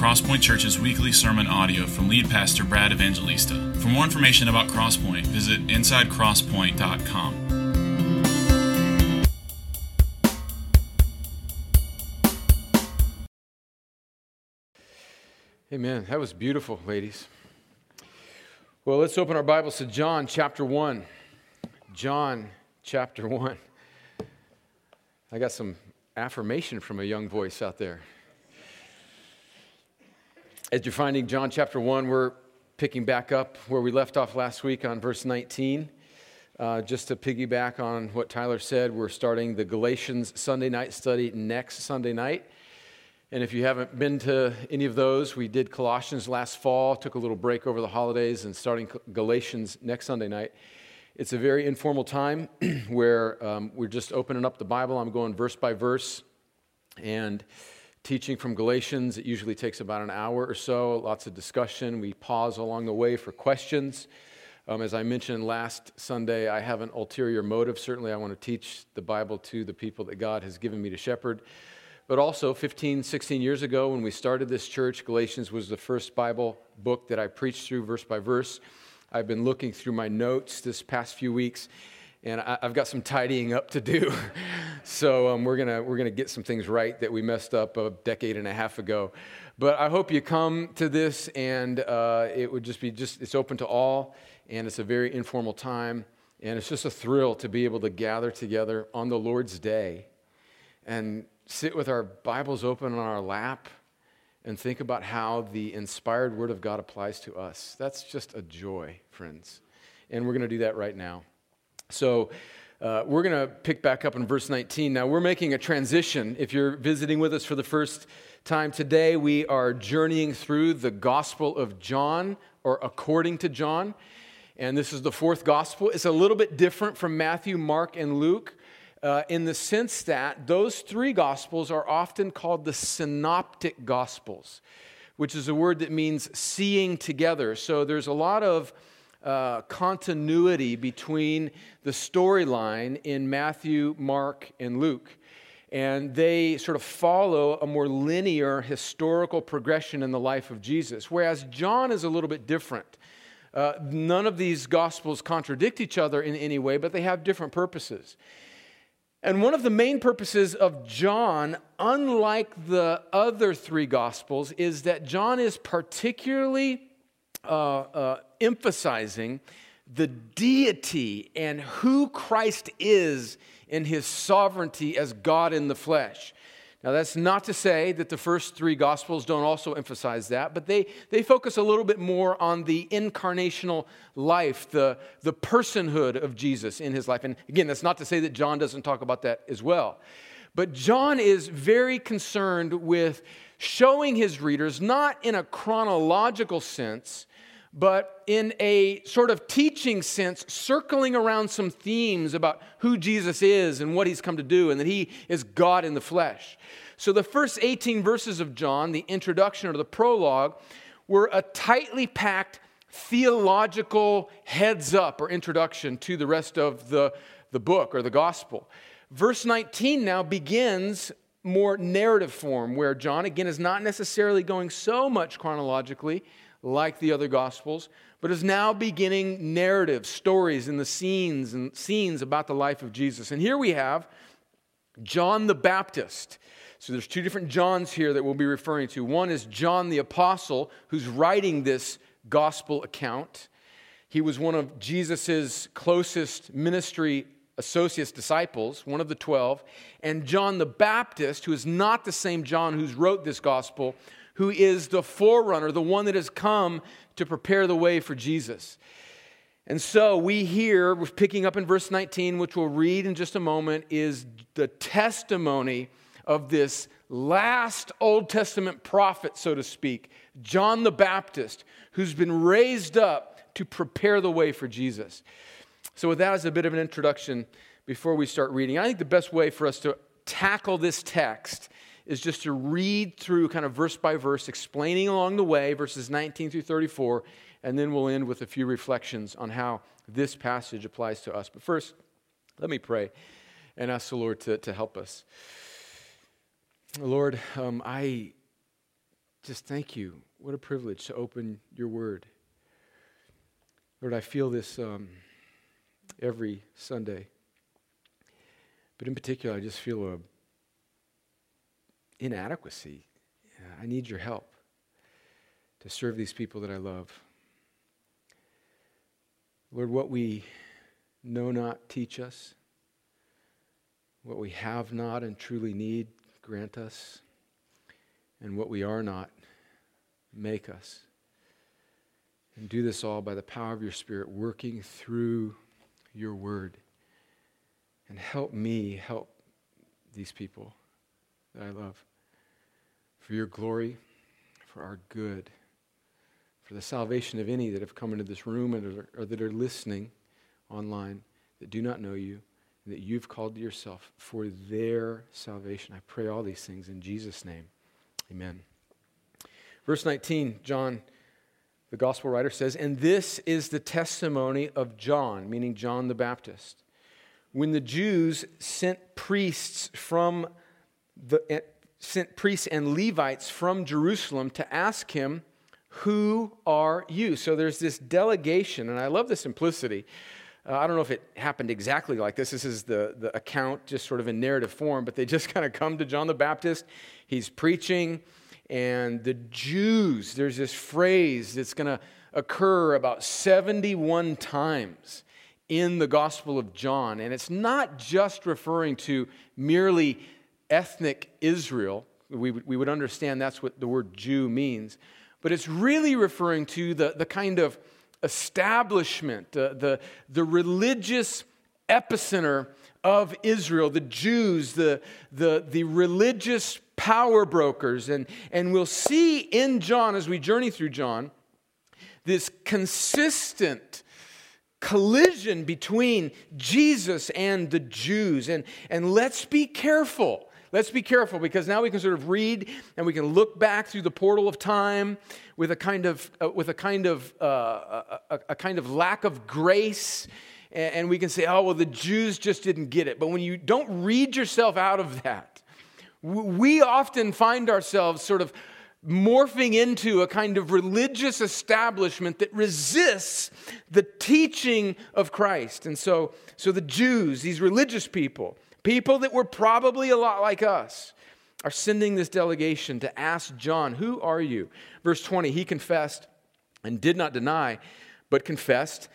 Crosspoint Church's weekly sermon audio from lead pastor Brad Evangelista. For more information about Crosspoint, visit insidecrosspoint.com. Amen. That was beautiful, ladies. Well, let's open our Bibles to John chapter 1. John chapter 1. I got some affirmation from a young voice out there. As you're finding John chapter 1, we're picking back up where we left off last week on verse 19. Uh, just to piggyback on what Tyler said, we're starting the Galatians Sunday night study next Sunday night. And if you haven't been to any of those, we did Colossians last fall, took a little break over the holidays, and starting Galatians next Sunday night. It's a very informal time where um, we're just opening up the Bible. I'm going verse by verse and teaching from Galatians. It usually takes about an hour or so, lots of discussion. We pause along the way for questions. Um, as I mentioned last Sunday, I have an ulterior motive. Certainly, I want to teach the Bible to the people that God has given me to shepherd. But also, 15, 16 years ago, when we started this church, Galatians was the first Bible book that I preached through verse by verse. I've been looking through my notes this past few weeks, and I, have got some tidying up to do. so um, we're gonna we're gonna get some things right that we messed up a decade and a half ago. But I hope you come to this, and uh, it would just be just it's open to all, and it's a very informal time, and it's just a thrill to be able to gather together on the Lord's day, and sit with our Bibles open on our lap and think about how the inspired Word of God applies to us. That's just a joy, friends. And we're going to do that right now. So, uh, we're going to pick back up in verse 19. Now, we're making a transition. If you're visiting with us for the first time today, we are journeying through the Gospel of John, or according to John. And this is the fourth Gospel. It's a little bit different from Matthew, Mark, and Luke uh, in the sense that those three gospels are often called the synoptic gospels, which is a word that means seeing together. So there's a lot of uh, continuity between the storyline in Matthew, Mark, and Luke. And they sort of follow a more linear historical progression in the life of Jesus, whereas John is a little bit different. Uh, none of these gospels contradict each other in any way, but they have different purposes. And one of the main purposes of John, unlike the other three Gospels, is that John is particularly uh, uh, emphasizing the deity and who Christ is in his sovereignty as God in the flesh. Now, that's not to say that the first three Gospels don't also emphasize that, but they, they focus a little bit more on the incarnational life, the, the personhood of Jesus in his life. And again, that's not to say that John doesn't talk about that as well. But John is very concerned with showing his readers, not in a chronological sense, but in a sort of teaching sense, circling around some themes about who Jesus is and what he's come to do, and that he is God in the flesh. So, the first 18 verses of John, the introduction or the prologue, were a tightly packed theological heads up or introduction to the rest of the, the book or the gospel. Verse 19 now begins more narrative form, where John, again, is not necessarily going so much chronologically like the other gospels, but is now beginning narrative stories and the scenes and scenes about the life of Jesus. And here we have John the Baptist. So there's two different Johns here that we'll be referring to. One is John the Apostle, who's writing this gospel account. He was one of Jesus' closest ministry associates, disciples, one of the 12. And John the Baptist, who is not the same John who's wrote this gospel, who is the forerunner, the one that has come to prepare the way for Jesus. And so we hear, we're picking up in verse 19, which we'll read in just a moment, is the testimony of this last Old Testament prophet, so to speak, John the Baptist, who's been raised up to prepare the way for Jesus. So, with that as a bit of an introduction, before we start reading, I think the best way for us to tackle this text is just to read through kind of verse by verse, explaining along the way, verses 19 through 34, and then we'll end with a few reflections on how this passage applies to us. But first, let me pray and ask the Lord to, to help us. Lord, um, I, just thank you. What a privilege to open your word. Lord, I feel this um, every Sunday. But in particular, I just feel a inadequacy. I need your help to serve these people that I love. Lord, what we know not, teach us. What we have not and truly need, grant us. And what we are not, make us. And do this all by the power of your Spirit, working through your word. And help me help these people that I love for your glory, for our good, for the salvation of any that have come into this room and or that are listening online that do not know you, and that you've called to yourself for their salvation. I pray all these things in Jesus' name. Amen. Verse 19, John, the gospel writer says, And this is the testimony of John, meaning John the Baptist. When the Jews sent priests from the sent priests and Levites from Jerusalem to ask him, Who are you? So there's this delegation, and I love the simplicity. Uh, I don't know if it happened exactly like this. This is the, the account, just sort of in narrative form, but they just kind of come to John the Baptist. He's preaching, and the Jews, there's this phrase that's going to occur about 71 times in the Gospel of John. And it's not just referring to merely ethnic Israel. We, we would understand that's what the word Jew means. But it's really referring to the, the kind of establishment, the, the religious epicenter of Israel, the Jews, the, the, the religious power brokers. And, and we'll see in John, as we journey through John, this consistent collision between Jesus and the Jews. And, and let's be careful let's be careful because now we can sort of read and we can look back through the portal of time with a kind of, uh, with a kind of, uh, a, a, kind of lack of grace. And, we can say, oh, well, the Jews just didn't get it. But when you don't read yourself out of that, we often find ourselves sort of morphing into a kind of religious establishment that resists the teaching of Christ. And so, so the Jews, these religious people, People that were probably a lot like us are sending this delegation to ask John, Who are you? Verse 20, he confessed and did not deny, but confessed,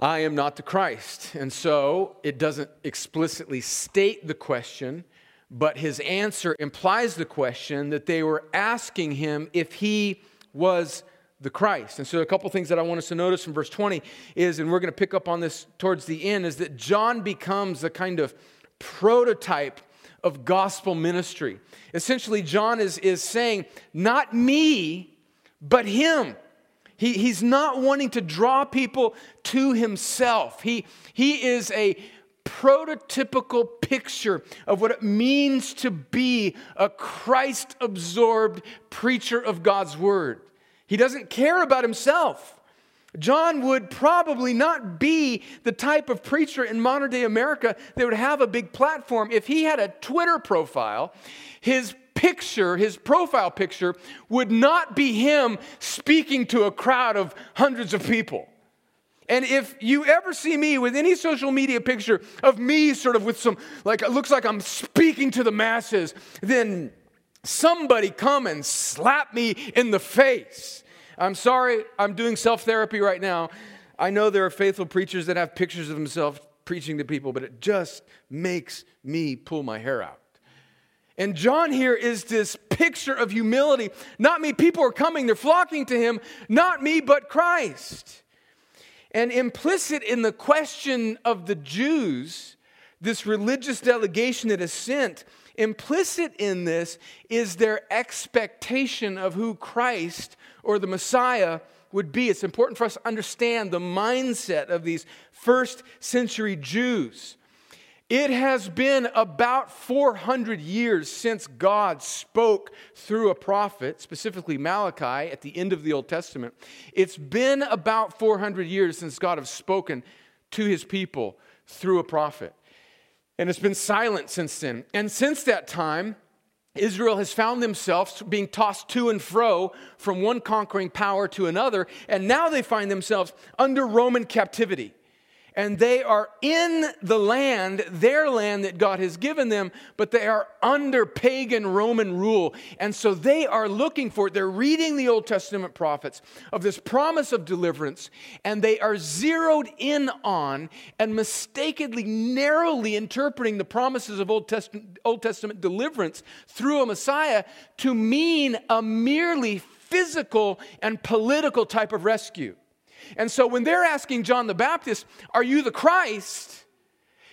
I am not the Christ. And so it doesn't explicitly state the question, but his answer implies the question that they were asking him if he was the Christ. And so, a couple things that I want us to notice from verse 20 is, and we're going to pick up on this towards the end, is that John becomes a kind of prototype of gospel ministry. Essentially, John is, is saying, not me, but him. He, he's not wanting to draw people to himself. He, he is a prototypical picture of what it means to be a Christ absorbed preacher of God's word. He doesn't care about himself. John would probably not be the type of preacher in modern day America that would have a big platform. If he had a Twitter profile, his picture, his profile picture, would not be him speaking to a crowd of hundreds of people. And if you ever see me with any social media picture of me sort of with some, like, it looks like I'm speaking to the masses, then somebody come and slap me in the face I'm sorry, I'm doing self therapy right now. I know there are faithful preachers that have pictures of themselves preaching to people, but it just makes me pull my hair out. And John here is this picture of humility. Not me, people are coming, they're flocking to him. Not me, but Christ. And implicit in the question of the Jews, this religious delegation that is sent, implicit in this is their expectation of who Christ or the Messiah would be. It's important for us to understand the mindset of these first century Jews. It has been about 400 years since God spoke through a prophet, specifically Malachi, at the end of the Old Testament. It's been about 400 years since God has spoken to his people through a prophet. And it's been silent since then. And since that time, Israel has found themselves being tossed to and fro from one conquering power to another, and now they find themselves under Roman captivity and they are in the land, their land that God has given them, but they are under pagan Roman rule. And so they are looking for it. They're reading the Old Testament prophets of this promise of deliverance, and they are zeroed in on and mistakenly, narrowly interpreting the promises of Old Testament, Old Testament deliverance through a Messiah to mean a merely physical and political type of rescue. And so when they're asking John the Baptist, Are you the Christ?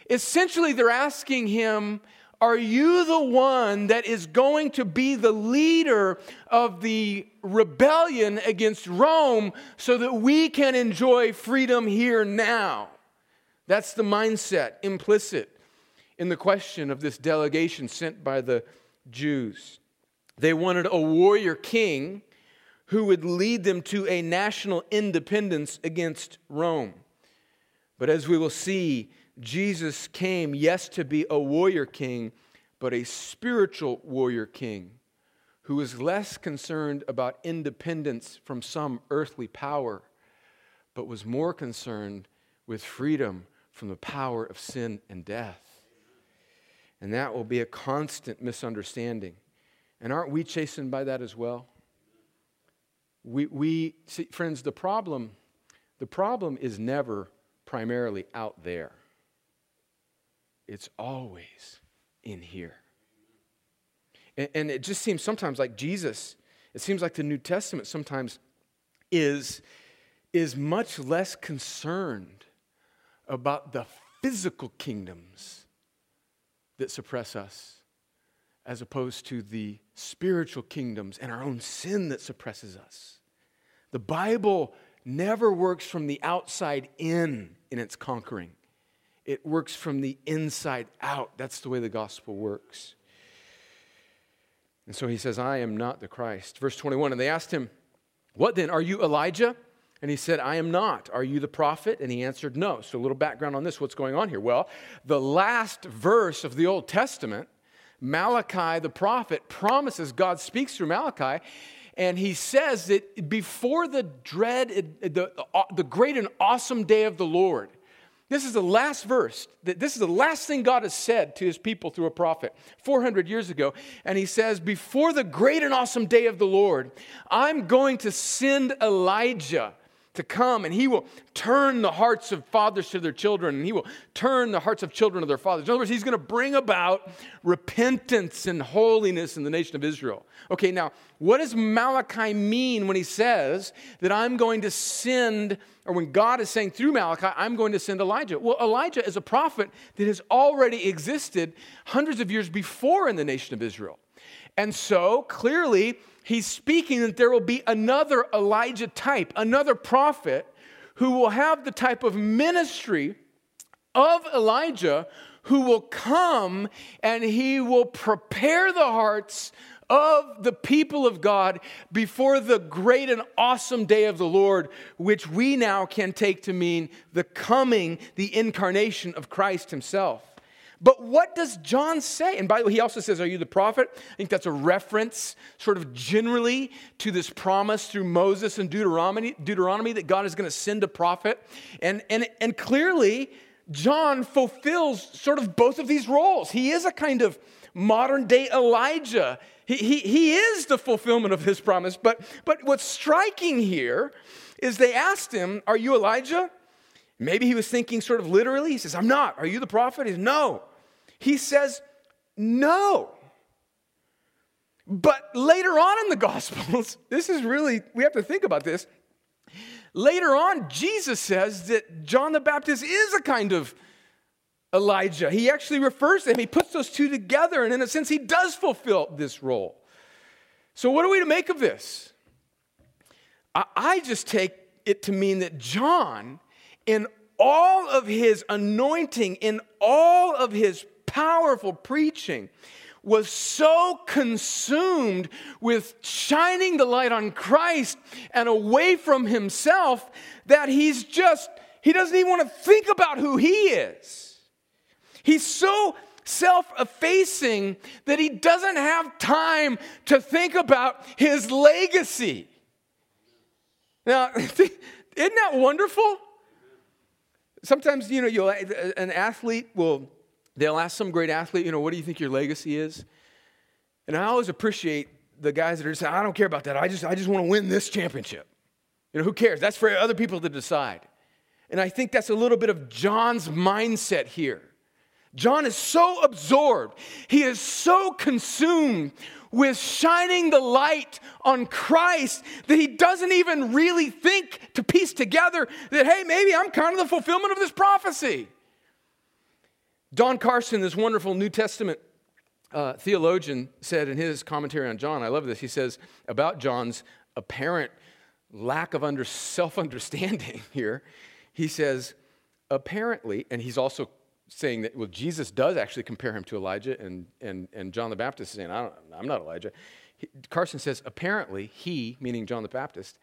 essentially they're asking him, Are you the one that is going to be the leader of the rebellion against Rome so that we can enjoy freedom here now? That's the mindset implicit in the question of this delegation sent by the Jews. They wanted a warrior king who would lead them to a national independence against Rome. But as we will see, Jesus came, yes, to be a warrior king, but a spiritual warrior king who was less concerned about independence from some earthly power, but was more concerned with freedom from the power of sin and death. And that will be a constant misunderstanding. And aren't we chastened by that as well? We, we see, friends, the problem, the problem is never primarily out there. It's always in here. And, and it just seems sometimes like Jesus, it seems like the New Testament sometimes is, is much less concerned about the physical kingdoms that suppress us as opposed to the spiritual kingdoms and our own sin that suppresses us. The Bible never works from the outside in in its conquering. It works from the inside out. That's the way the gospel works. And so he says, I am not the Christ. Verse 21, and they asked him, What then? Are you Elijah? And he said, I am not. Are you the prophet? And he answered, No. So, a little background on this. What's going on here? Well, the last verse of the Old Testament, Malachi the prophet promises, God speaks through Malachi, and he says that before the dread, the, the great and awesome day of the Lord, this is the last verse. This is the last thing God has said to his people through a prophet 400 years ago. And he says, Before the great and awesome day of the Lord, I'm going to send Elijah to come and he will turn the hearts of fathers to their children and he will turn the hearts of children to their fathers. In other words, he's going to bring about repentance and holiness in the nation of Israel. Okay, now, what does Malachi mean when he says that I'm going to send, or when God is saying through Malachi, I'm going to send Elijah? Well, Elijah is a prophet that has already existed hundreds of years before in the nation of Israel. And so, clearly, he's speaking that there will be another Elijah type, another prophet who will have the type of ministry of Elijah who will come and he will prepare the hearts of the people of God before the great and awesome day of the Lord, which we now can take to mean the coming, the incarnation of Christ Himself. But what does John say? And by the way, he also says, Are you the prophet? I think that's a reference, sort of generally, to this promise through Moses and Deuteronomy, Deuteronomy that God is going to send a prophet. And, and, and clearly, John fulfills sort of both of these roles. He is a kind of modern day Elijah. He, he, he is the fulfillment of his promise. But, but what's striking here is they asked him, Are you Elijah? Maybe he was thinking sort of literally. He says, I'm not. Are you the prophet? He says, No. He says, No. But later on in the Gospels, this is really, we have to think about this. Later on, Jesus says that John the Baptist is a kind of Elijah. He actually refers to him, he puts those two together, and in a sense, he does fulfill this role. So, what are we to make of this? I just take it to mean that John, in all of his anointing, in all of his powerful preaching was so consumed with shining the light on Christ and away from himself that he's just, he doesn't even want to think about who he is. He's so self effacing that he doesn't have time to think about his legacy. Now, isn't that wonderful? Sometimes, you know, an athlete will, they'll ask some great athlete, you know, what do you think your legacy is? And I always appreciate the guys that are saying, I don't care about that. I just, I just want to win this championship. You know, who cares? That's for other people to decide. And I think that's a little bit of John's mindset here. John is so absorbed, he is so consumed with shining the light on Christ that he doesn't even really think to piece together that, hey, maybe I'm kind of the fulfillment of this prophecy. Don Carson, this wonderful New Testament uh, theologian, said in his commentary on John, I love this, he says about John's apparent lack of under, self understanding here, he says, apparently, and he's also saying that, well, Jesus does actually compare him to Elijah, and, and, and John the Baptist is saying, I am not Elijah. He, Carson says, apparently, he, meaning John the Baptist,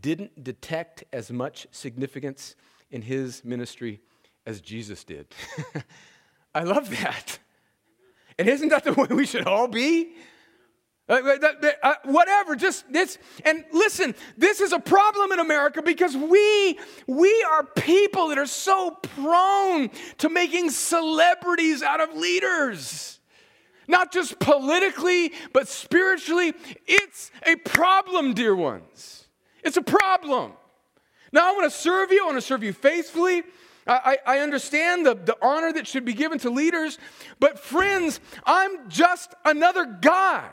didn't detect as much significance in his ministry as Jesus did. I love that. And isn't that the way we should all be? Uh, uh, whatever, just this. And listen, this is a problem in America because we, we are people that are so prone to making celebrities out of leaders. Not just politically, but spiritually. It's a problem, dear ones. It's a problem. Now, I want to serve you, I want to serve you faithfully. I, I, understand the, the honor that should be given to leaders, but friends, I'm just another guy.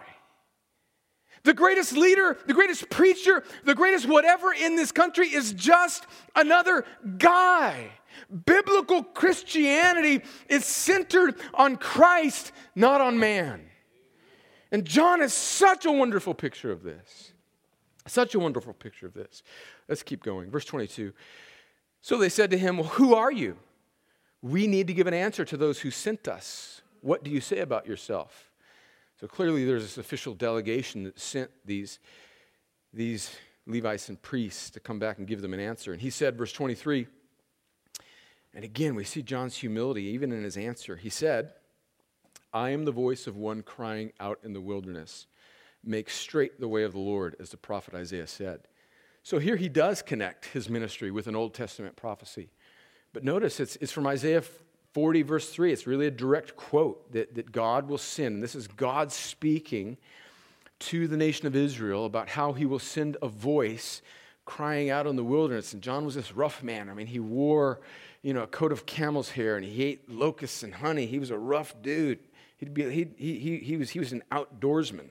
The greatest leader, the greatest preacher, the greatest whatever in this country is just another guy. Biblical Christianity is centered on Christ, not on man. And John is such a wonderful picture of this. Such a wonderful picture of this. Let's keep going. Verse 22. So they said to him, Well, who are you? We need to give an answer to those who sent us. What do you say about yourself? So clearly, there's this official delegation that sent these, these Levites and priests to come back and give them an answer. And he said, verse 23, and again, we see John's humility even in his answer. He said, I am the voice of one crying out in the wilderness, make straight the way of the Lord, as the prophet Isaiah said. So here he does connect his ministry with an Old Testament prophecy. But notice it's, it's from Isaiah 40, verse 3, it's really a direct quote that, that God will send. This is God speaking to the nation of Israel about how he will send a voice crying out in the wilderness. And John was this rough man. I mean, he wore, you know, a coat of camel's hair and he ate locusts and honey. He was a rough dude. He'd be, he, he, he, was, he was an outdoorsman.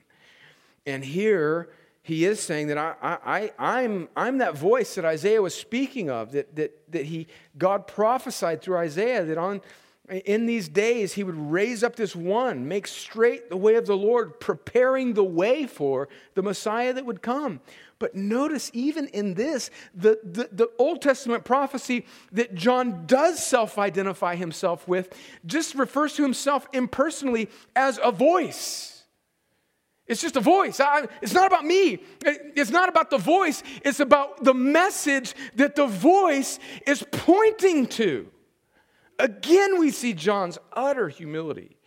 And here, he is saying that I, I, I'm, I'm that voice that Isaiah was speaking of, that, that, that he, God prophesied through Isaiah that on, in these days he would raise up this one, make straight the way of the Lord, preparing the way for the Messiah that would come. But notice, even in this, the, the, the Old Testament prophecy that John does self identify himself with just refers to himself impersonally as a voice. It's just a voice. I, it's not about me. It's not about the voice. It's about the message that the voice is pointing to. Again, we see John's utter humility.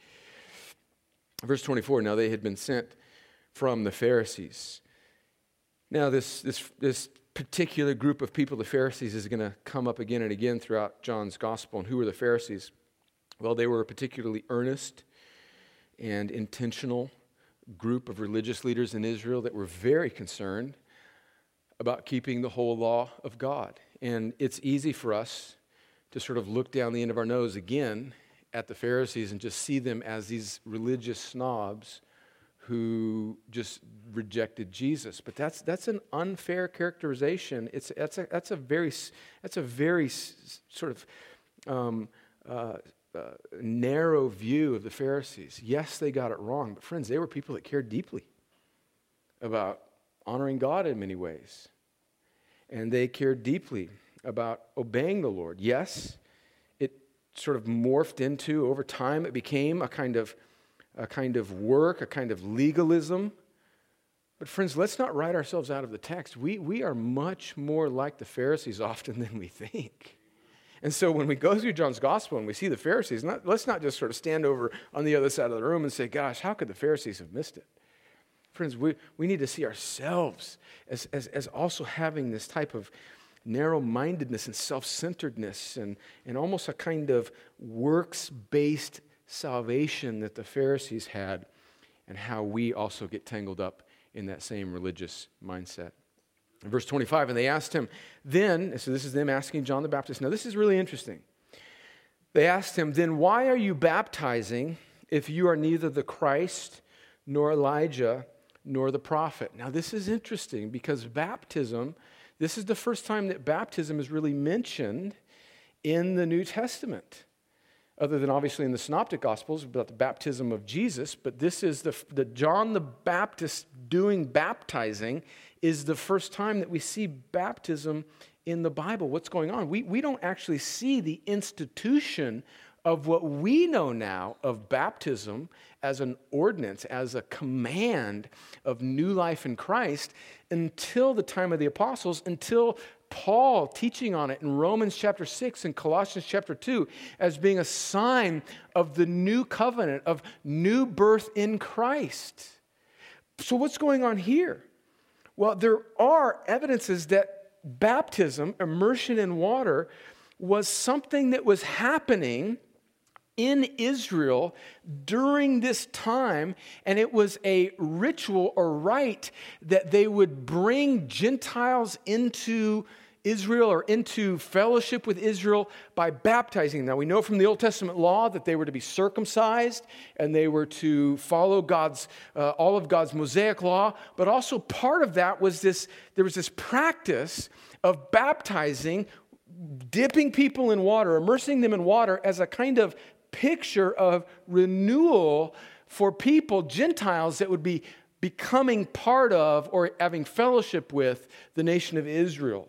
Verse 24 now they had been sent from the Pharisees. Now, this, this, this particular group of people, the Pharisees, is going to come up again and again throughout John's gospel. And who were the Pharisees? Well, they were particularly earnest and intentional group of religious leaders in Israel that were very concerned about keeping the whole law of God. And it's easy for us to sort of look down the end of our nose again at the Pharisees and just see them as these religious snobs who just rejected Jesus. But that's, that's an unfair characterization. It's, that's, a, that's, a very, that's a very sort of um, uh, narrow view of the Pharisees. Yes, they got it wrong, but friends, they were people that cared deeply about honoring God in many ways. And they cared deeply about obeying the Lord. Yes, it sort of morphed into, over time, it became a kind of, a kind of work, a kind of legalism. But, friends, let's not write ourselves out of the text. We, we are much more like the Pharisees often than we think. And so when we go through John's gospel and we see the Pharisees, not, let's not just sort of stand over on the other side of the room and say, gosh, how could the Pharisees have missed it? Friends, we, we need to see ourselves as, as, as also having this type of narrow mindedness and self centeredness and, and almost a kind of works based salvation that the Pharisees had, and how we also get tangled up in that same religious mindset. In verse 25, and they asked him, then, so this is them asking John the Baptist. Now, this is really interesting. They asked him, then why are you baptizing if you are neither the Christ nor Elijah nor the prophet? Now, this is interesting because baptism, this is the first time that baptism is really mentioned in the New Testament other than obviously in the synoptic gospels about the baptism of jesus but this is the, the john the baptist doing baptizing is the first time that we see baptism in the bible what's going on we, we don't actually see the institution of what we know now of baptism as an ordinance as a command of new life in christ until the time of the apostles until Paul teaching on it in Romans chapter 6 and Colossians chapter 2 as being a sign of the new covenant, of new birth in Christ. So, what's going on here? Well, there are evidences that baptism, immersion in water, was something that was happening in Israel during this time, and it was a ritual or rite that they would bring Gentiles into Israel or into fellowship with Israel by baptizing them. Now, we know from the Old Testament law that they were to be circumcised and they were to follow God's, uh, all of God's Mosaic law, but also part of that was this there was this practice of baptizing, dipping people in water, immersing them in water as a kind of picture of renewal for people, Gentiles, that would be becoming part of or having fellowship with the nation of Israel.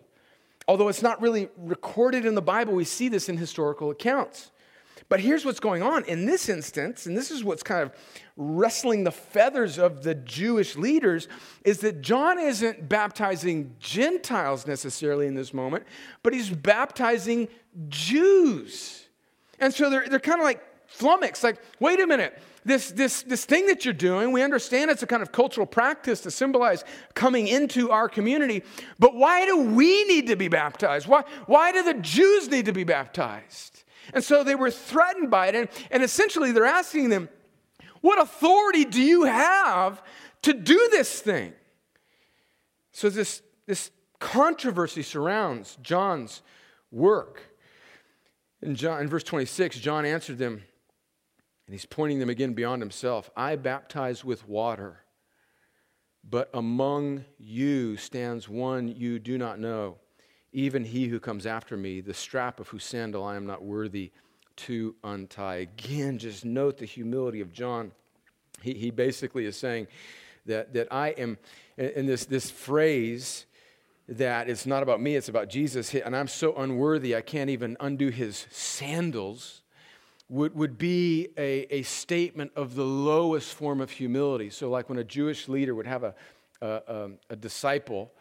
Although it's not really recorded in the Bible, we see this in historical accounts. But here's what's going on in this instance, and this is what's kind of wrestling the feathers of the Jewish leaders, is that John isn't baptizing Gentiles necessarily in this moment, but he's baptizing Jews. And so they're, they're kind of like flummoxed, like, wait a minute, this, this, this thing that you're doing, we understand it's a kind of cultural practice to symbolize coming into our community, but why do we need to be baptized? Why, why do the Jews need to be baptized? And so they were threatened by it, and, and essentially they're asking them, What authority do you have to do this thing? So this, this controversy surrounds John's work. In, John, in verse 26, John answered them, and he's pointing them again beyond himself. I baptize with water, but among you stands one you do not know, even he who comes after me, the strap of whose sandal I am not worthy to untie. Again, just note the humility of John. He, he basically is saying that, that I am, in this, this phrase, that it's not about me, it's about Jesus. And I'm so unworthy, I can't even undo his sandals, would, would be a, a statement of the lowest form of humility. So, like when a Jewish leader would have a, a, a disciple,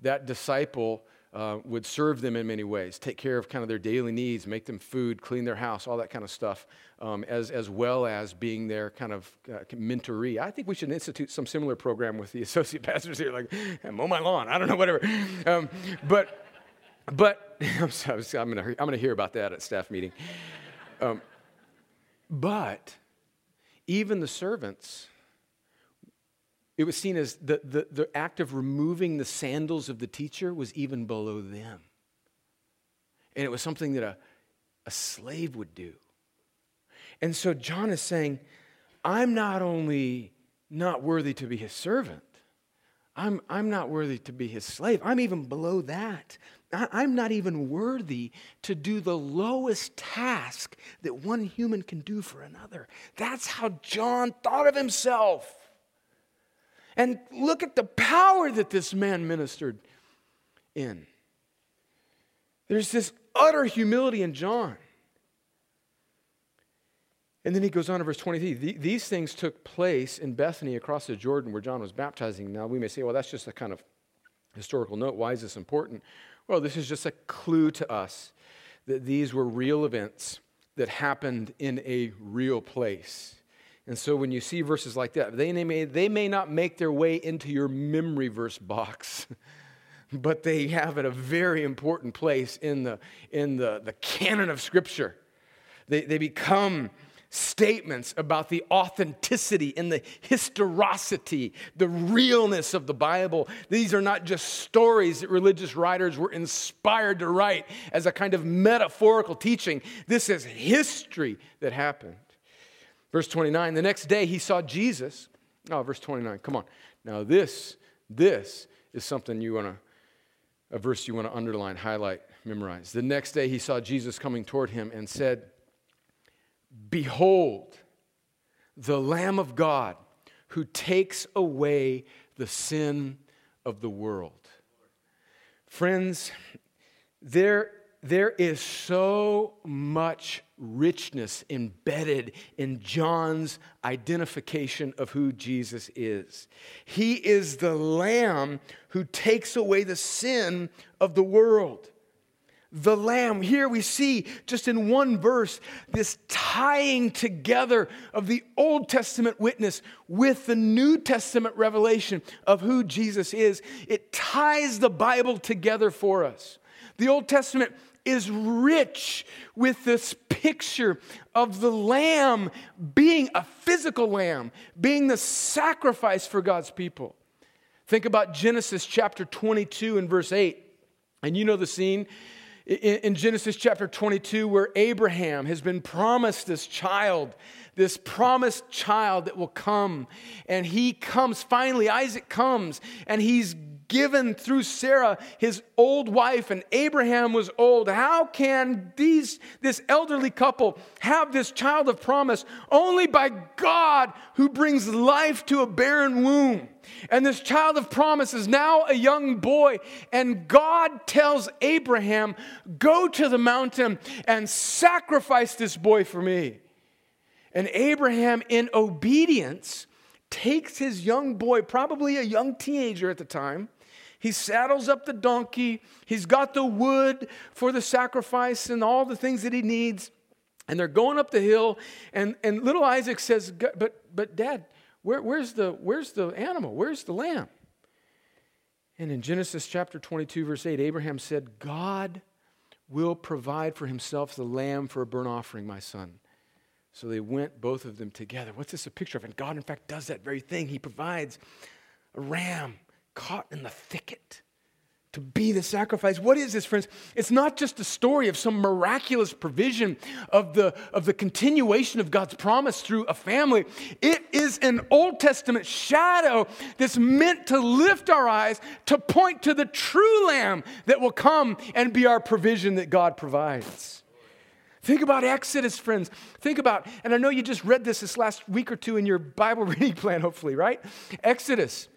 that disciple uh, would serve them in many ways, take care of kind of their daily needs, make them food, clean their house, all that kind of stuff, um, as, as well as being their kind of uh, mentoree. I think we should institute some similar program with the associate pastors here, like, mow my lawn, I don't know, whatever. Um, but, but I'm, sorry, I'm going to I'm gonna hear about that at staff meeting. Um, but even the servants, it was seen as the, the, the act of removing the sandals of the teacher was even below them. And it was something that a, a slave would do. And so John is saying, I'm not only not worthy to be his servant, I'm, I'm not worthy to be his slave. I'm even below that. I, am not even worthy to do the lowest task that one human can do for another. That's how John thought of himself. And look at the power that this man ministered in. There's this utter humility in John. And then he goes on to verse 23. These things took place in Bethany across the Jordan where John was baptizing. Now, we may say, well, that's just a kind of historical note. Why is this important? Well, this is just a clue to us that these were real events that happened in a real place. And so when you see verses like that, they may, they may not make their way into your memory verse box, but they have a very important place in the, in the, the canon of Scripture. They, they become statements about the authenticity and the historicity, the realness of the Bible. These are not just stories that religious writers were inspired to write as a kind of metaphorical teaching. This is history that happened. Verse 29, the next day he saw Jesus. Oh, verse 29, come on. Now, this, this is something you want to, a verse you want to underline, highlight, memorize. The next day he saw Jesus coming toward him and said, Behold, the Lamb of God who takes away the sin of the world. Friends, there, there is so much richness embedded in John's identification of who Jesus is. He is the Lamb who takes away the sin of the world the Lamb. Here we see, just in one verse, this tying together of the Old Testament witness with the New Testament revelation of who Jesus is. It ties the Bible together for us. The Old Testament is rich with this picture of the lamb being a physical lamb, being the sacrifice for God's people. Think about Genesis chapter 22 and verse 8. And you know the scene in Genesis chapter 22, where Abraham has been promised this child, this promised child that will come. And he comes, finally, Isaac comes, and he's given through Sarah, his old wife, and Abraham was old. How can these, this elderly couple have this child of promise? Only by God who brings life to a barren womb. And this child of promise is now a young boy, and God tells Abraham, Go to the mountain and sacrifice this boy for me. And Abraham, in obedience, takes his young boy, probably a young teenager at the time, he saddles up the donkey. He's got the wood for the sacrifice and all the things that he needs. And they're going up the hill. And, and little Isaac says, But, but dad, where, where's, the, where's the animal? Where's the lamb? And in Genesis chapter 22, verse 8, Abraham said, God will provide for himself the lamb for a burnt offering, my son. So they went, both of them together. What's this a picture of? And God, in fact, does that very thing. He provides a ram caught in the thicket to be the sacrifice. What is this, friends? It's not just a story of some miraculous provision of the, of the continuation of God's promise through a family. It is an Old Testament shadow that's meant to lift our eyes to point to the true Lamb that will come and be our provision that God provides. Think about Exodus, friends. Think about, and I know you just read this this last week or two in your Bible reading plan, hopefully, right? Exodus.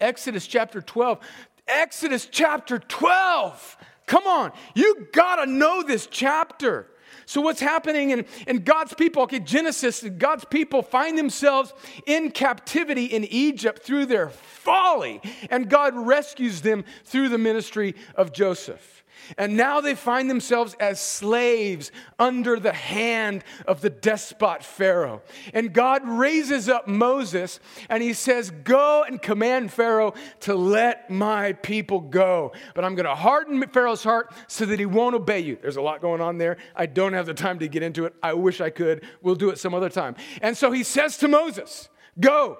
Exodus chapter 12. Exodus chapter 12. Come on, you gotta know this chapter. So, what's happening in, in God's people? Okay, Genesis, God's people find themselves in captivity in Egypt through their folly, and God rescues them through the ministry of Joseph. And now they find themselves as slaves under the hand of the despot Pharaoh. And God raises up Moses and he says, Go and command Pharaoh to let my people go. But I'm going to harden Pharaoh's heart so that he won't obey you. There's a lot going on there. I don't have the time to get into it. I wish I could. We'll do it some other time. And so he says to Moses, Go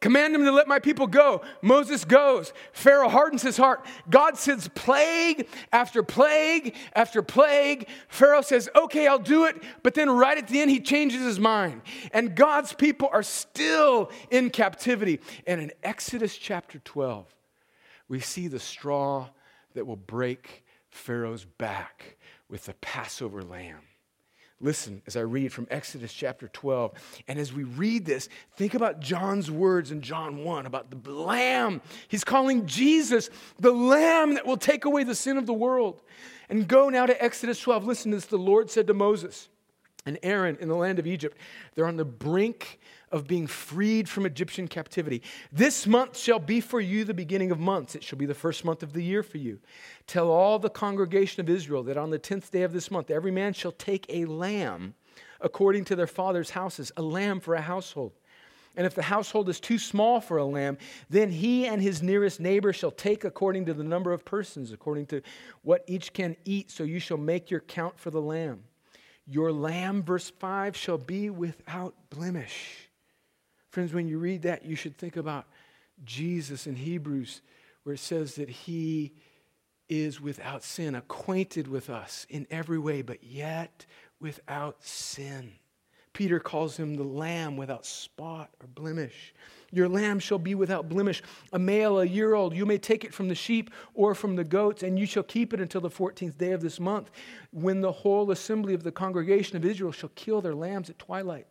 Command him to let my people go. Moses goes. Pharaoh hardens his heart. God sends plague after plague after plague. Pharaoh says, Okay, I'll do it. But then right at the end, he changes his mind. And God's people are still in captivity. And in Exodus chapter 12, we see the straw that will break Pharaoh's back with the Passover lamb. Listen as I read from Exodus chapter 12. And as we read this, think about John's words in John 1 about the lamb. He's calling Jesus the lamb that will take away the sin of the world. And go now to Exodus 12. Listen to this. The Lord said to Moses, and Aaron in the land of Egypt. They're on the brink of being freed from Egyptian captivity. This month shall be for you the beginning of months. It shall be the first month of the year for you. Tell all the congregation of Israel that on the tenth day of this month, every man shall take a lamb according to their father's houses, a lamb for a household. And if the household is too small for a lamb, then he and his nearest neighbor shall take according to the number of persons, according to what each can eat. So you shall make your count for the lamb. Your lamb, verse 5, shall be without blemish. Friends, when you read that, you should think about Jesus in Hebrews, where it says that he is without sin, acquainted with us in every way, but yet without sin. Peter calls him the lamb without spot or blemish. Your lamb shall be without blemish, a male, a year old. You may take it from the sheep or from the goats, and you shall keep it until the 14th day of this month, when the whole assembly of the congregation of Israel shall kill their lambs at twilight.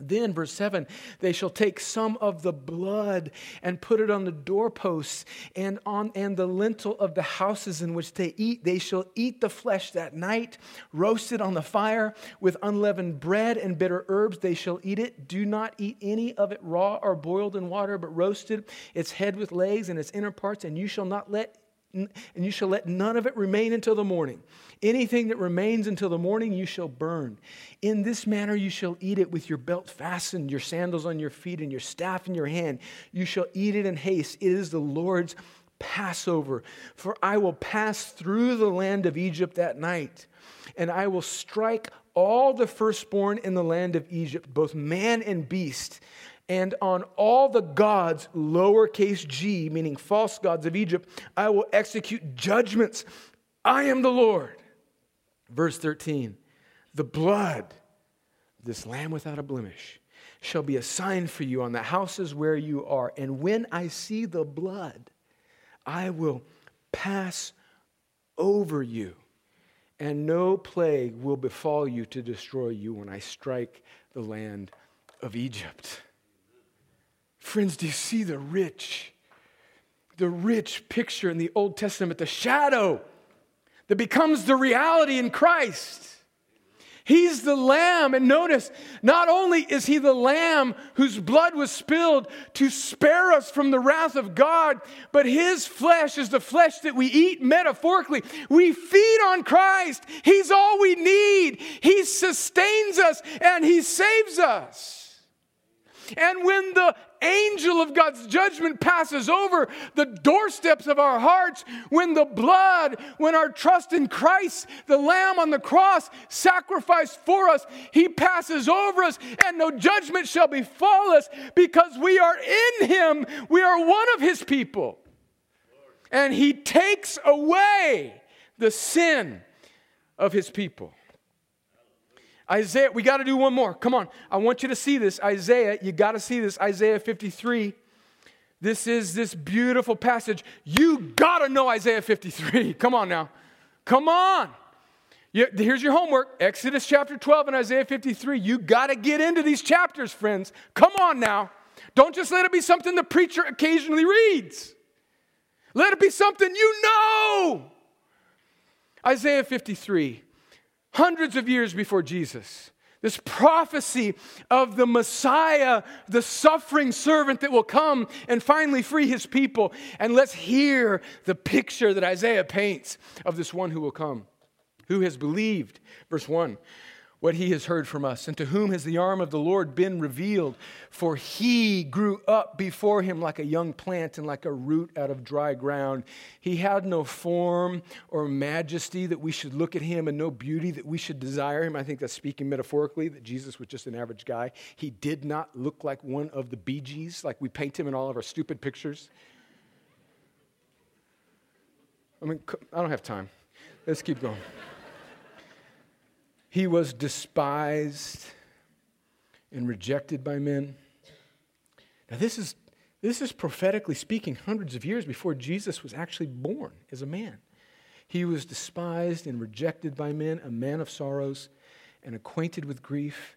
Then, verse 7, they shall take some of the blood and put it on the doorposts and on and the lintel of the houses in which they eat. They shall eat the flesh that night, roasted on the fire with unleavened bread and bitter herbs. They shall eat it. Do not eat any of it raw or boiled in water, but roasted, its head with legs and its inner parts, and you shall not let and you shall let none of it remain until the morning. Anything that remains until the morning you shall burn. In this manner you shall eat it with your belt fastened, your sandals on your feet, and your staff in your hand. You shall eat it in haste. It is the Lord's Passover. For I will pass through the land of Egypt that night, and I will strike all the firstborn in the land of Egypt, both man and beast and on all the gods, lowercase g, meaning false gods of Egypt, I will execute judgments. I am the Lord. Verse 13 The blood this lamb without a blemish shall be a sign for you on the houses where you are. And when I see the blood, I will pass over you, and no plague will befall you to destroy you when I strike the land of Egypt. Friends, do you see the rich, the rich picture in the Old Testament, the shadow that becomes the reality in Christ? He's the lamb. And notice, not only is he the lamb whose blood was spilled to spare us from the wrath of God, but his flesh is the flesh that we eat metaphorically. We feed on Christ. He's all we need. He sustains us and he saves us. And when the angel of God's judgment passes over the doorsteps of our hearts, when the blood, when our trust in Christ, the Lamb on the cross, sacrificed for us, he passes over us, and no judgment shall befall us because we are in him. We are one of his people. And he takes away the sin of his people. Isaiah, we got to do one more. Come on. I want you to see this. Isaiah, you got to see this. Isaiah 53. This is this beautiful passage. You got to know Isaiah 53. Come on now. Come on. Here's your homework Exodus chapter 12 and Isaiah 53. You got to get into these chapters, friends. Come on now. Don't just let it be something the preacher occasionally reads. Let it be something you know. Isaiah 53 hundreds of years before Jesus. This prophecy of the Messiah, the suffering servant that will come and finally free his people. And let's hear the picture that Isaiah paints of this one who will come, who has believed. Verse 1 what he has heard from us, and to whom has the arm of the Lord been revealed? For he grew up before him like a young plant and like a root out of dry ground. He had no form or majesty that we should look at him, and no beauty that we should desire him. I think that's speaking metaphorically, that Jesus was just an average guy. He did not look like one of the Bee Gees, like we paint him in all of our stupid pictures. I mean, I don't have time. Let's keep going. He was despised and rejected by men. Now, this is, this is prophetically speaking hundreds of years before Jesus was actually born as a man. He was despised and rejected by men, a man of sorrows and acquainted with grief.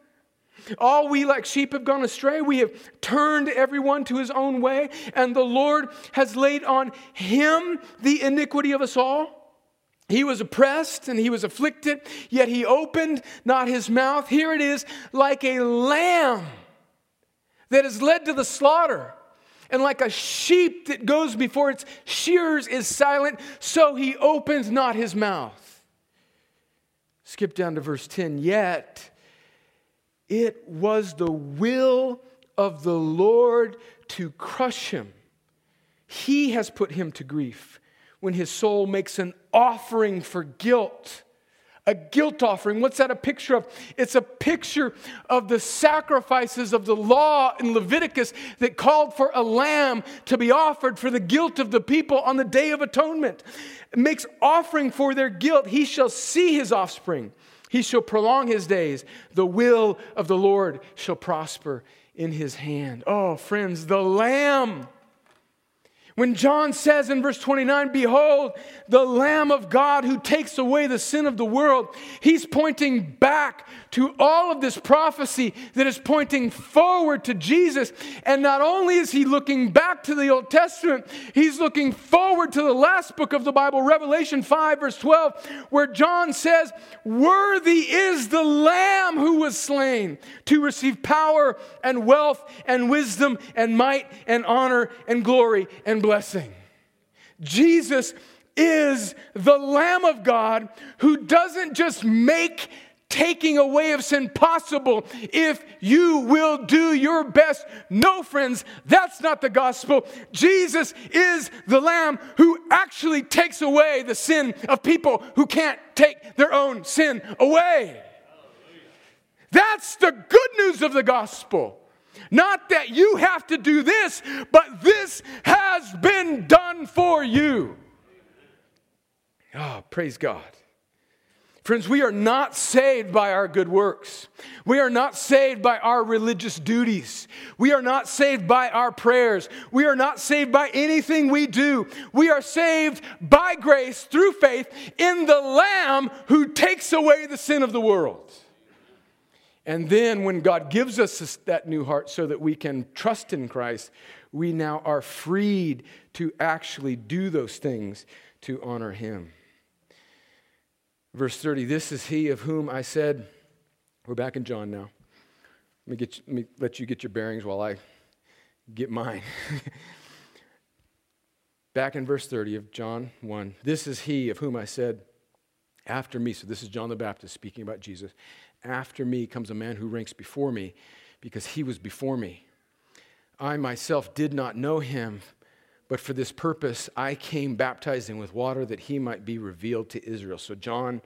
All we like sheep have gone astray. We have turned everyone to his own way, and the Lord has laid on him the iniquity of us all. He was oppressed and he was afflicted, yet he opened not his mouth. Here it is, like a lamb that is led to the slaughter, and like a sheep that goes before its shears is silent, so he opens not his mouth. Skip down to verse 10. Yet it was the will of the Lord to crush him. He has put him to grief when his soul makes an offering for guilt. A guilt offering. What's that a picture of? It's a picture of the sacrifices of the law in Leviticus that called for a lamb to be offered for the guilt of the people on the Day of Atonement. It makes offering for their guilt. He shall see his offspring. He shall prolong his days. The will of the Lord shall prosper in his hand. Oh, friends, the Lamb when John says in verse 29, Behold, the Lamb of God who takes away the sin of the world, he's pointing back to all of this prophecy that is pointing forward to Jesus. And not only is he looking back to the Old Testament, he's looking forward to the last book of the Bible, Revelation 5, verse 12, where John says, Worthy is the Lamb who was slain to receive power and wealth and wisdom and might and honor and glory and blessing. Jesus is the Lamb of God who doesn't just make taking away of sin possible if you will do your best. No, friends, that's not the gospel. Jesus is the Lamb who actually takes away the sin of people who can't take their own sin away. That's the good news of the gospel. Not that you have to do this, but this has been done for you. Oh, praise God. Friends, we are not saved by our good works. We are not saved by our religious duties. We are not saved by our prayers. We are not saved by anything we do. We are saved by grace through faith in the Lamb who takes away the sin of the world. And then when God gives us that new heart so that we can trust in Christ, we now are freed to actually do those things to honor Him. Verse 30 This is He of whom I said, we're back in John now. Let me, get, let me let you get your bearings while I get mine. back in verse 30 of John 1 This is He of whom I said, after me, so this is John the Baptist speaking about Jesus. After me comes a man who ranks before me because he was before me. I myself did not know him, but for this purpose I came baptizing with water that he might be revealed to Israel. So John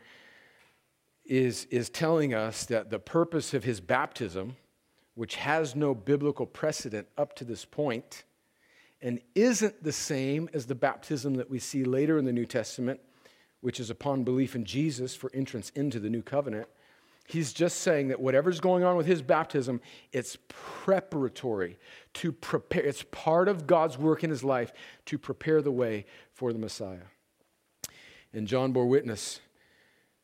is, is telling us that the purpose of his baptism, which has no biblical precedent up to this point, and isn't the same as the baptism that we see later in the New Testament, which is upon belief in Jesus for entrance into the new covenant. He's just saying that whatever's going on with his baptism, it's preparatory to prepare. It's part of God's work in his life to prepare the way for the Messiah. And John bore witness.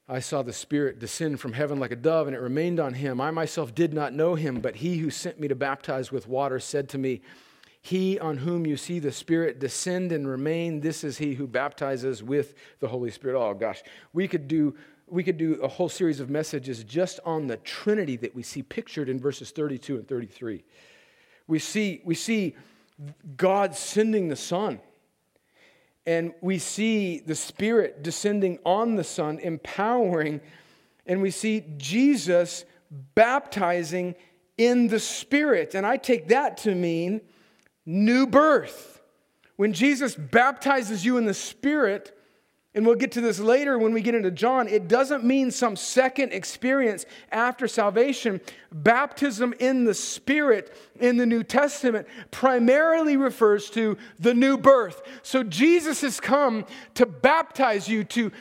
I saw the Spirit descend from heaven like a dove, and it remained on him. I myself did not know him, but he who sent me to baptize with water said to me, He on whom you see the Spirit descend and remain, this is he who baptizes with the Holy Spirit. Oh, gosh. We could do we could do a whole series of messages just on the Trinity that we see pictured in verses 32 and 33. We see, we see God sending the Son, and we see the Spirit descending on the Son, empowering, and we see Jesus baptizing in the Spirit. And I take that to mean new birth. When Jesus baptizes you in the Spirit, and we'll get to this later when we get into John, it doesn't mean some second experience after salvation. Baptism in the Spirit in the New Testament primarily refers to the new birth. So Jesus has come to baptize you, to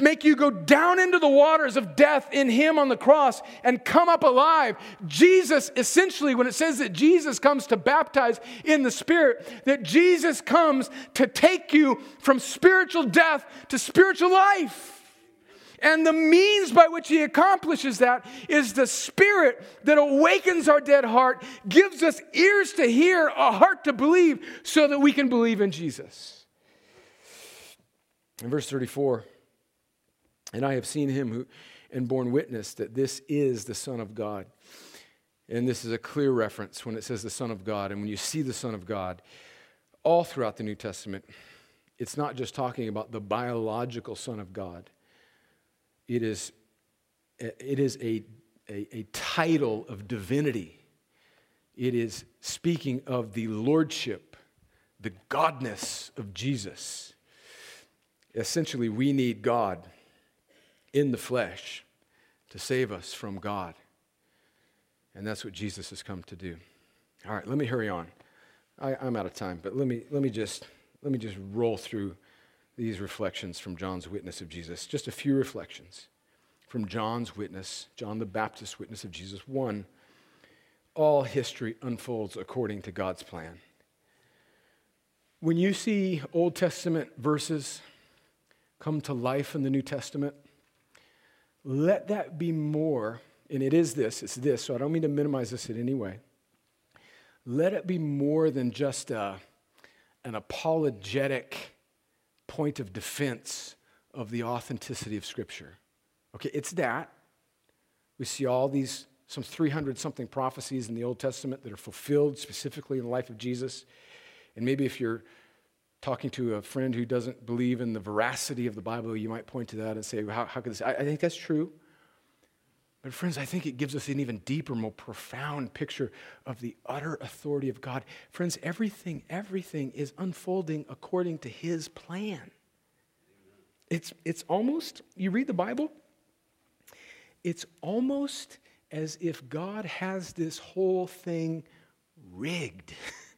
make you go down into the waters of death in Him on the cross and come up alive. Jesus, essentially, when it says that Jesus comes to baptize in the Spirit, that Jesus comes to take you from spiritual death to spiritual life. And the means by which he accomplishes that is the spirit that awakens our dead heart, gives us ears to hear, a heart to believe, so that we can believe in Jesus. In verse 34, and I have seen him who, and borne witness that this is the Son of God. And this is a clear reference when it says the Son of God. And when you see the Son of God, all throughout the New Testament, it's not just talking about the biological Son of God, it is, it is a, a, a title of divinity. It is speaking of the lordship, the godness of Jesus. Essentially, we need God in the flesh to save us from God. And that's what Jesus has come to do. All right, let me hurry on. I, am out of time, but let me, let, me just, let me just roll through these reflections from John's witness of Jesus. Just a few reflections from John's witness, John the Baptist's witness of Jesus. One, all history unfolds according to God's plan. When you see Old Testament verses come to life in the New Testament, let that be more, and it is this, it's this, so I don't mean to minimize this in any way. Let it be more than just a, an apologetic point of defense of the authenticity of Scripture. Okay, it's that. We see all these, some 300 something prophecies in the Old Testament that are fulfilled specifically in the life of Jesus. And maybe if you're talking to a friend who doesn't believe in the veracity of the Bible, you might point to that and say, how, how could this? I, I think that's true. But, friends, I think it gives us an even deeper, more profound picture of the utter authority of God. Friends, everything, everything is unfolding according to His plan. It's, it's almost, you read the Bible, it's almost as if God has this whole thing rigged.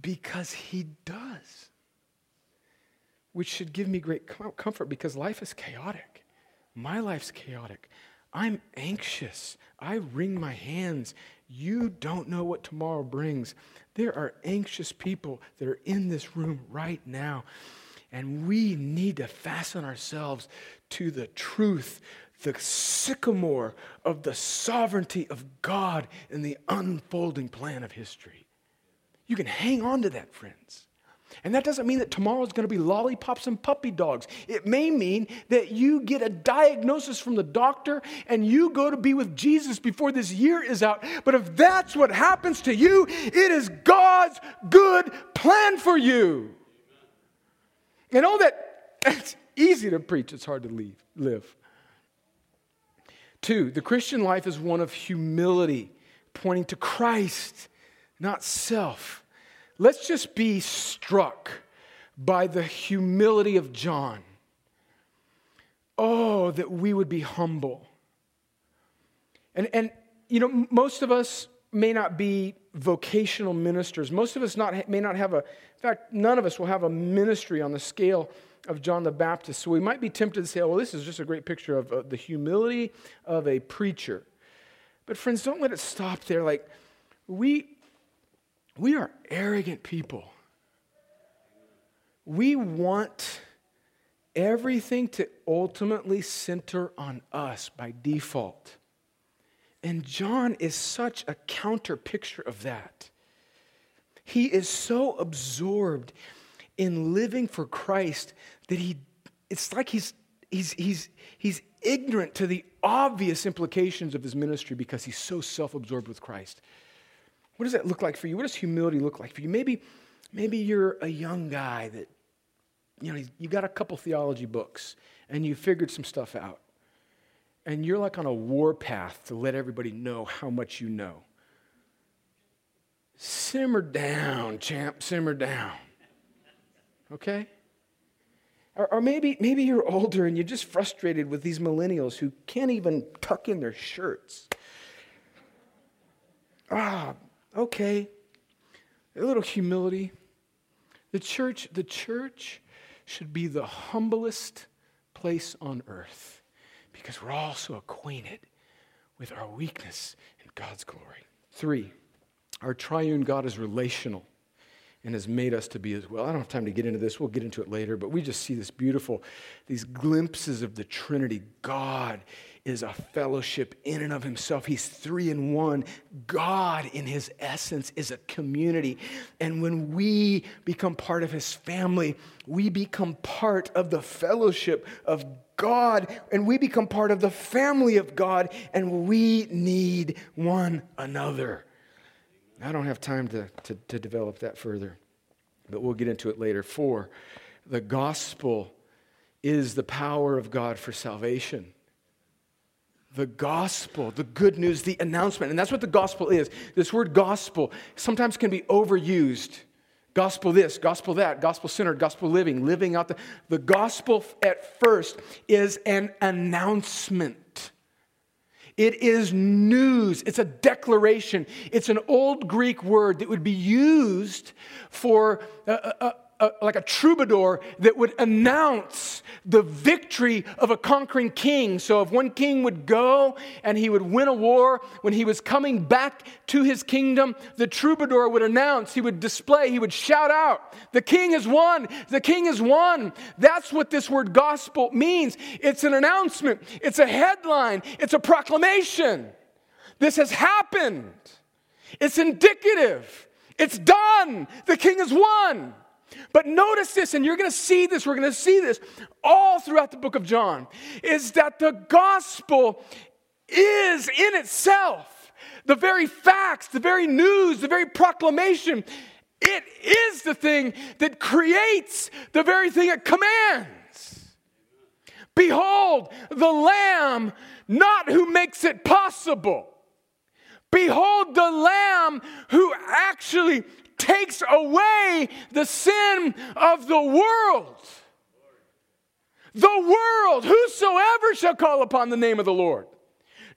Because He does. Which should give me great comfort because life is chaotic. My life's chaotic. I'm anxious. I wring my hands. You don't know what tomorrow brings. There are anxious people that are in this room right now. And we need to fasten ourselves to the truth, the sycamore of the sovereignty of God in the unfolding plan of history. You can hang on to that, friends. And that doesn't mean that tomorrow is going to be lollipops and puppy dogs. It may mean that you get a diagnosis from the doctor and you go to be with Jesus before this year is out. But if that's what happens to you, it is God's good plan for you. And all that, it's easy to preach, it's hard to leave, live. Two, the Christian life is one of humility, pointing to Christ not self. Let's just be struck by the humility of John. Oh, that we would be humble. And, and you know, most of us may not be vocational ministers. Most of us not, may not have a, in fact, none of us will have a ministry on the scale of John the Baptist. So we might be tempted to say, well, this is just a great picture of uh, the humility of a preacher. But friends, don't let it stop there. Like, we, we are arrogant people. We want everything to ultimately center on us by default. And John is such a counter picture of that. He is so absorbed in living for Christ that he it's like he's he's he's he's ignorant to the obvious implications of his ministry because he's so self-absorbed with Christ. What does that look like for you? What does humility look like for you? Maybe, maybe you're a young guy that, you know, you got a couple theology books and you figured some stuff out. And you're like on a warpath to let everybody know how much you know. Simmer down, champ, simmer down. okay? Or, or, maybe, maybe you're older and you're just frustrated with these millennials who can't even tuck in their shirts. Ah, okay. A little humility. The church, the church should be the humblest place on earth because we're all so acquainted with our weakness and God's glory. Three, our triune God is relational and has made us to be as well. I don't have time to get into this. We'll get into it later, but we just see this beautiful, these glimpses of the Trinity. God is a fellowship in and of himself. He's three in one. God, in his essence, is a community. And when we become part of his family, we become part of the fellowship of God, and we become part of the family of God, and we need one another. I don't have time to, to, to develop that further, but we'll get into it later. Four, the gospel is the power of God for salvation the gospel, the good news, the announcement. And that's what the gospel is. This word gospel sometimes can be overused. Gospel this, gospel that, gospel centered, gospel living, living out the. The gospel at first is an announcement. It is news. It's a declaration. It's an old Greek word that would be used for. Uh, uh, a, like a troubadour that would announce the victory of a conquering king. So, if one king would go and he would win a war, when he was coming back to his kingdom, the troubadour would announce, he would display, he would shout out, The king has won! The king has won! That's what this word gospel means. It's an announcement, it's a headline, it's a proclamation. This has happened, it's indicative. It's done. The king has won. But notice this, and you're going to see this, we're going to see this all throughout the book of John, is that the gospel is in itself the very facts, the very news, the very proclamation. It is the thing that creates the very thing it commands. Behold, the Lamb, not who makes it possible. Behold, the Lamb who actually takes away the sin of the world. The world, whosoever shall call upon the name of the Lord,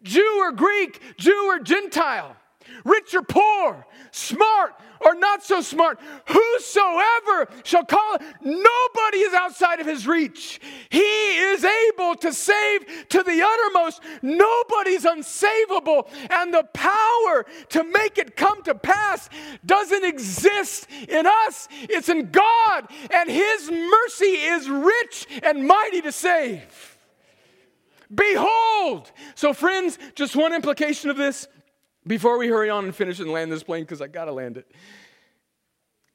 Jew or Greek, Jew or Gentile, rich or poor, smart or not so smart, whosoever shall call, nobody is outside of his reach. He is able to save to the uttermost. Nobody's unsavable. And the power to make it come to pass doesn't exist in us, it's in God. And his mercy is rich and mighty to save. Behold! So, friends, just one implication of this before we hurry on and finish and land this plane, because I got to land it,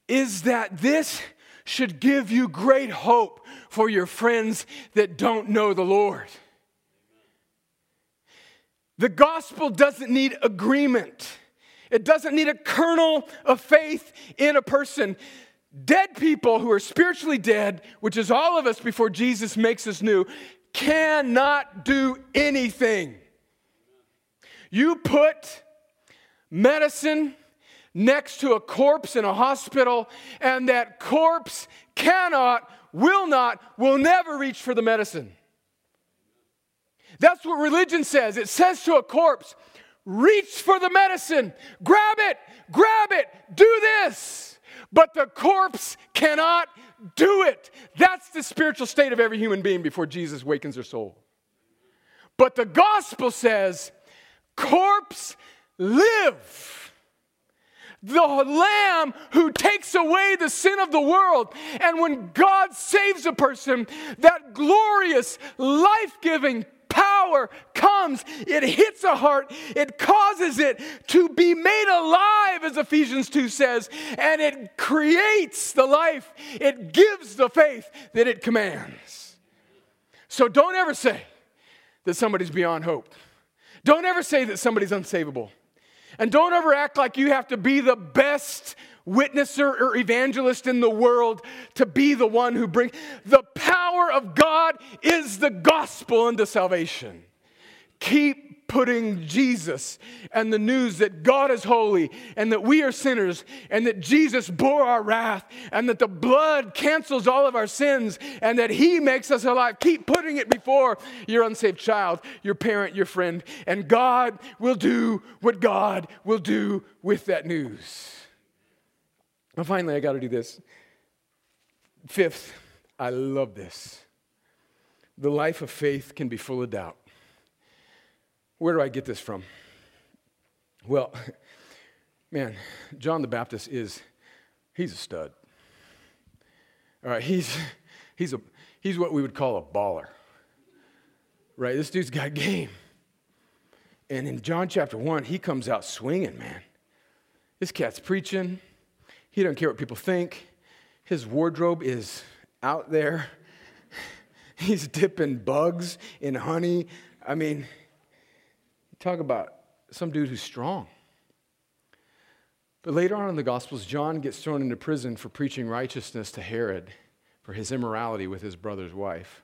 is that this should give you great hope for your friends that don't know the Lord. The gospel doesn't need agreement. It doesn't need a kernel of faith in a person. Dead people who are spiritually dead, which is all of us before Jesus makes us new, cannot do anything. You put medicine next to a corpse in a hospital, and that corpse cannot, will not, will never reach for the medicine. That's what religion says. It says to a corpse, reach for the medicine, grab it, grab it, do this. But the corpse cannot do it. That's the spiritual state of every human being before Jesus wakens their soul. But the gospel says, corpse live. The Lamb who takes away the sin of the world. And when God saves a person, that glorious, life giving power comes, it hits a heart, it causes it to be made alive, as Ephesians 2 says, and it creates the life, it gives the faith that it commands. So don't ever say that somebody's beyond hope. Don't ever say that somebody's unsavable. And don't ever act like you have to be the best witnesser or evangelist in the world to be the one who brings. The power of God is the gospel unto salvation. Keep putting Jesus and the news that God is holy and that we are sinners and that Jesus bore our wrath and that the blood cancels all of our sins and that He makes us alive. Keep putting it before your unsaved child, your parent, your friend, and God will do what God will do with that news. And finally, I got to do this. Fifth, I love this. The life of faith can be full of doubt. Where do I get this from? Well, man, John the Baptist is, he's a stud. All right, he's, he's, a, he's what we would call a baller. Right, this dude's got game. And in John chapter 1, he comes out swinging, man. This cat's preaching. He doesn't care what people think. His wardrobe is out there. He's dipping bugs in honey. I mean, Talk about some dude who's strong. But later on in the Gospels, John gets thrown into prison for preaching righteousness to Herod for his immorality with his brother's wife.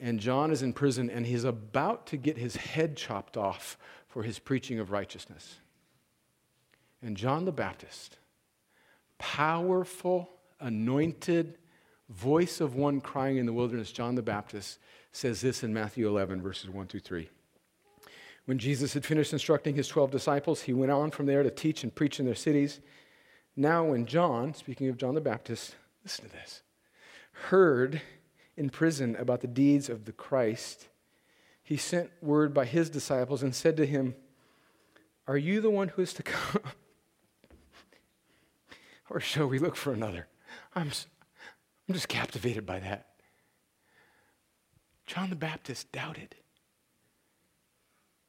And John is in prison and he's about to get his head chopped off for his preaching of righteousness. And John the Baptist, powerful, anointed voice of one crying in the wilderness, John the Baptist, says this in Matthew 11, verses 1 through 3. When Jesus had finished instructing his 12 disciples, he went on from there to teach and preach in their cities. Now, when John, speaking of John the Baptist, listen to this, heard in prison about the deeds of the Christ, he sent word by his disciples and said to him, Are you the one who is to come? or shall we look for another? I'm, I'm just captivated by that. John the Baptist doubted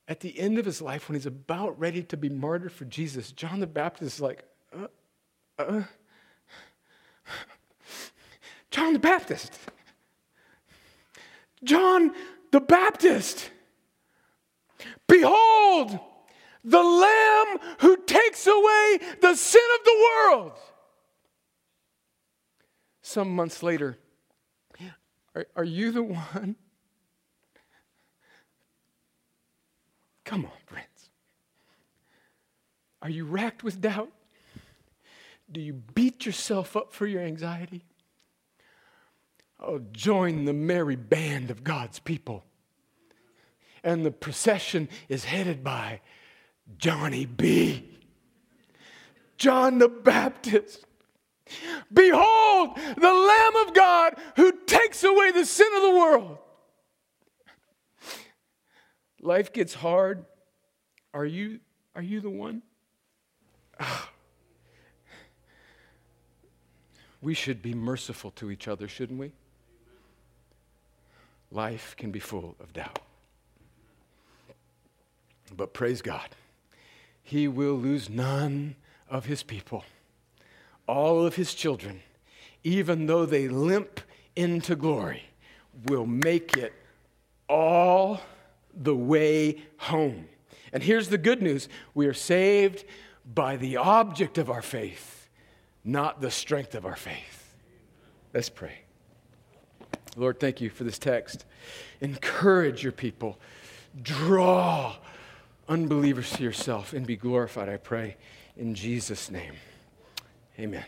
at the end of his life, when he's about ready to be martyred for Jesus, John the Baptist is like, uh, uh, John the Baptist. John the Baptist. Behold, the Lamb who takes away the sin of the world. Some months later, are, are you the one Come on, friends. Are you racked with doubt? Do you beat yourself up for your anxiety? Oh, join the merry band of God's people. And the procession is headed by Johnny B. John the Baptist. Behold, the Lamb of God who takes away the sin of the world life gets hard, are you, are you the one? We should be merciful to each other, shouldn't we? Life can be full of doubt. But praise God, He will lose none of His people, all of His children, even though they limp into glory, will make it all the way home. And here's the good news we are saved by the object of our faith, not the strength of our faith. Let's pray. Lord, thank you for this text. Encourage your people. Draw unbelievers to yourself and be glorified, I pray, in Jesus' name. Amen.